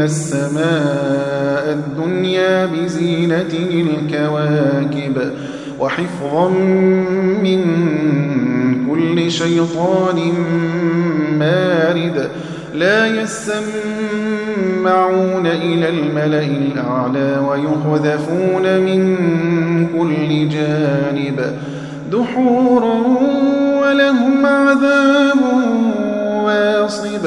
السماء الدنيا بزينة الكواكب وحفظا من كل شيطان مارد لا يسمعون إلى الملأ الأعلى ويقذفون من كل جانب دحورا ولهم عذاب واصب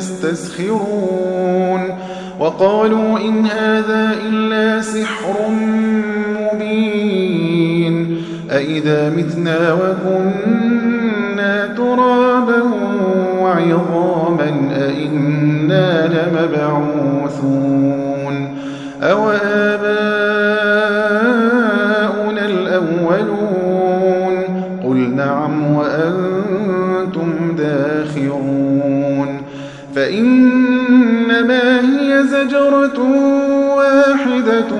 يستسخرون وقالوا إن هذا إلا سحر مبين أئذا متنا وكنا ترابا وعظاما أئنا لمبعوثون أو فإنما هي زجرة واحدة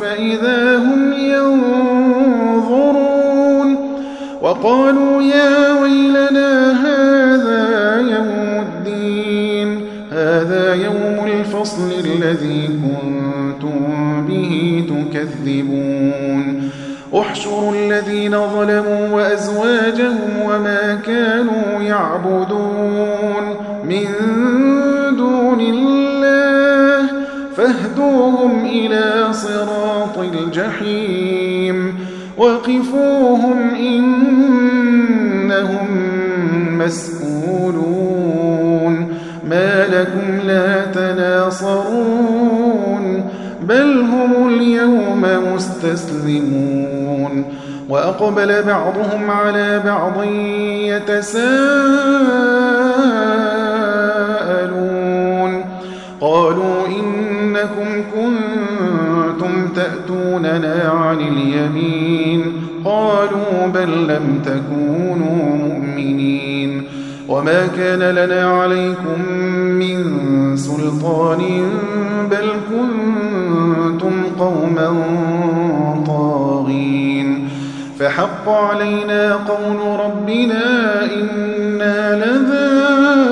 فإذا هم ينظرون وقالوا يا ويلنا هذا يوم الدين هذا يوم الفصل الذي كنتم به تكذبون. احشروا الذين ظلموا وأزواجهم وما كانوا يعبدون. من دون الله فاهدوهم إلى صراط الجحيم وقفوهم إنهم مسؤولون ما لكم لا تناصرون بل هم اليوم مستسلمون وأقبل بعضهم على بعض يتساءلون إنكم كنتم تأتوننا عن اليمين قالوا بل لم تكونوا مؤمنين وما كان لنا عليكم من سلطان بل كنتم قوما طاغين فحق علينا قول ربنا إنا لذائقون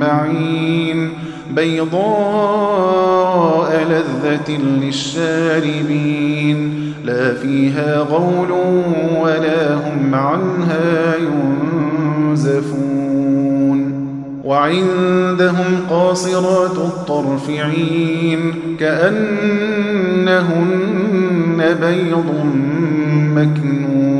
معين بيضاء ولذة للشاربين. لا فيها غول ولا هم عنها ينزفون. وعندهم قاصرات الطرف عين كأنهن بيض مكنون.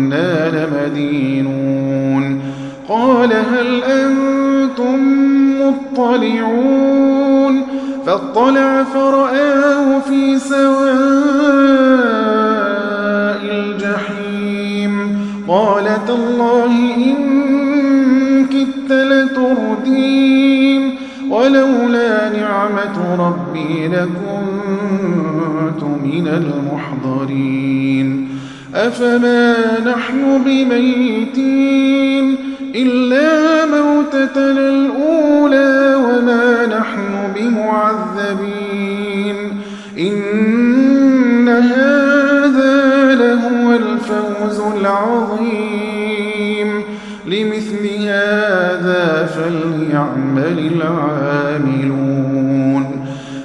لمدينون قال هل أنتم مطلعون؟ فاطلع فرآه في سواء الجحيم. قال تالله إن كدت لتردين ولولا نعمة ربي لكنت من المحضرين. أفما نحن بميتين إلا موتتنا الأولى وما نحن بمعذبين إن هذا لهو الفوز العظيم لمثل هذا فليعمل العاملون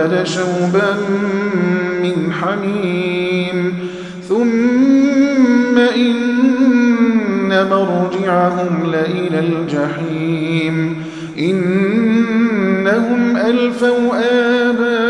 عليها لشوبا من حميم. ثم إن مرجعهم لإلى الجحيم. إنهم ألفوا آباءهم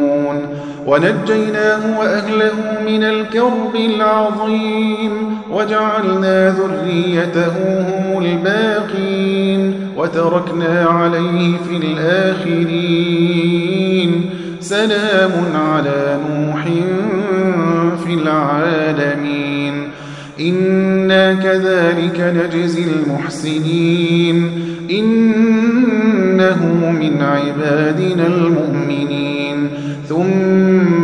ونجيناه وأهله من الكرب العظيم وجعلنا ذريته هم الباقين وتركنا عليه في الآخرين. سلام على نوح في العالمين. إنا كذلك نجزي المحسنين. إنه من عبادنا المؤمنين.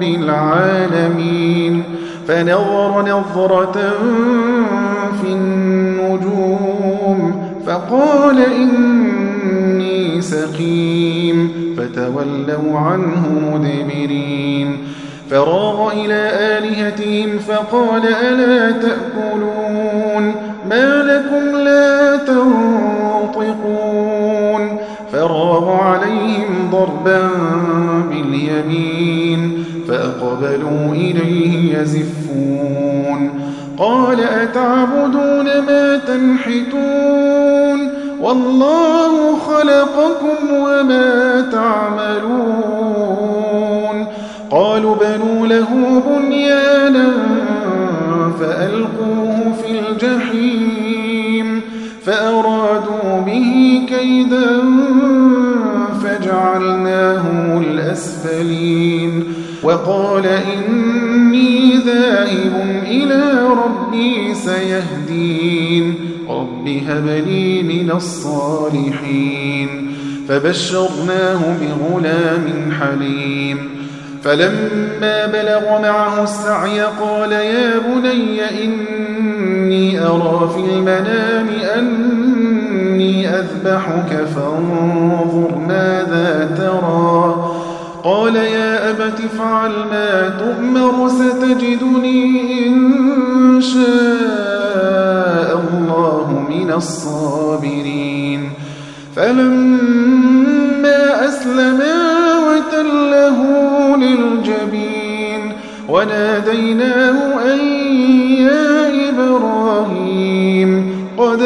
برب العالمين فنظر نظرة في النجوم فقال إني سقيم فتولوا عنه مدبرين فراغ إلى آلهتهم فقال ألا تأكلون ما لكم لا تنطقون فراغ عليهم ضربا باليمين فأقبلوا إليه يزفون قال أتعبدون ما تنحتون والله خلقكم وما تعملون قالوا بنوا له بنيانا فألقوه في الجحيم فأرادوا به كيدا فجعلناهم الأسفلين وقال إني ذاهب إلى ربي سيهدين رب هب لي من الصالحين فبشرناه بغلام حليم فلما بلغ معه السعي قال يا بني إني أرى في المنام أني أذبحك فانظر ماذا ترى. قال يا أبت افعل ما تؤمر ستجدني إن شاء الله من الصابرين. فلما أسلما وتله للجبين وناديناه أن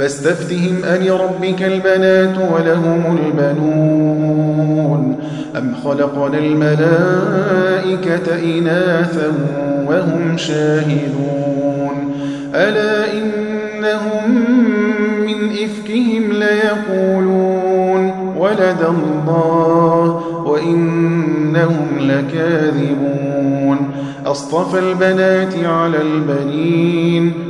فاستفتهم ألربك البنات ولهم البنون أم خلقنا الملائكة إناثا وهم شاهدون ألا إنهم من إفكهم ليقولون ولد الله وإنهم لكاذبون أصطفى البنات على البنين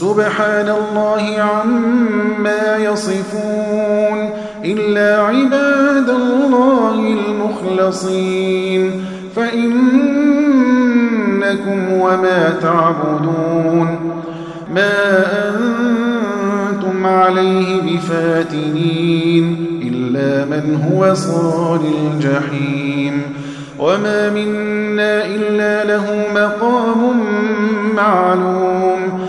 سبحان الله عما يصفون إلا عباد الله المخلصين. فإنكم وما تعبدون. ما أنتم عليه بفاتنين. إلا من هو صال الجحيم. وما منا إلا له مقام معلوم.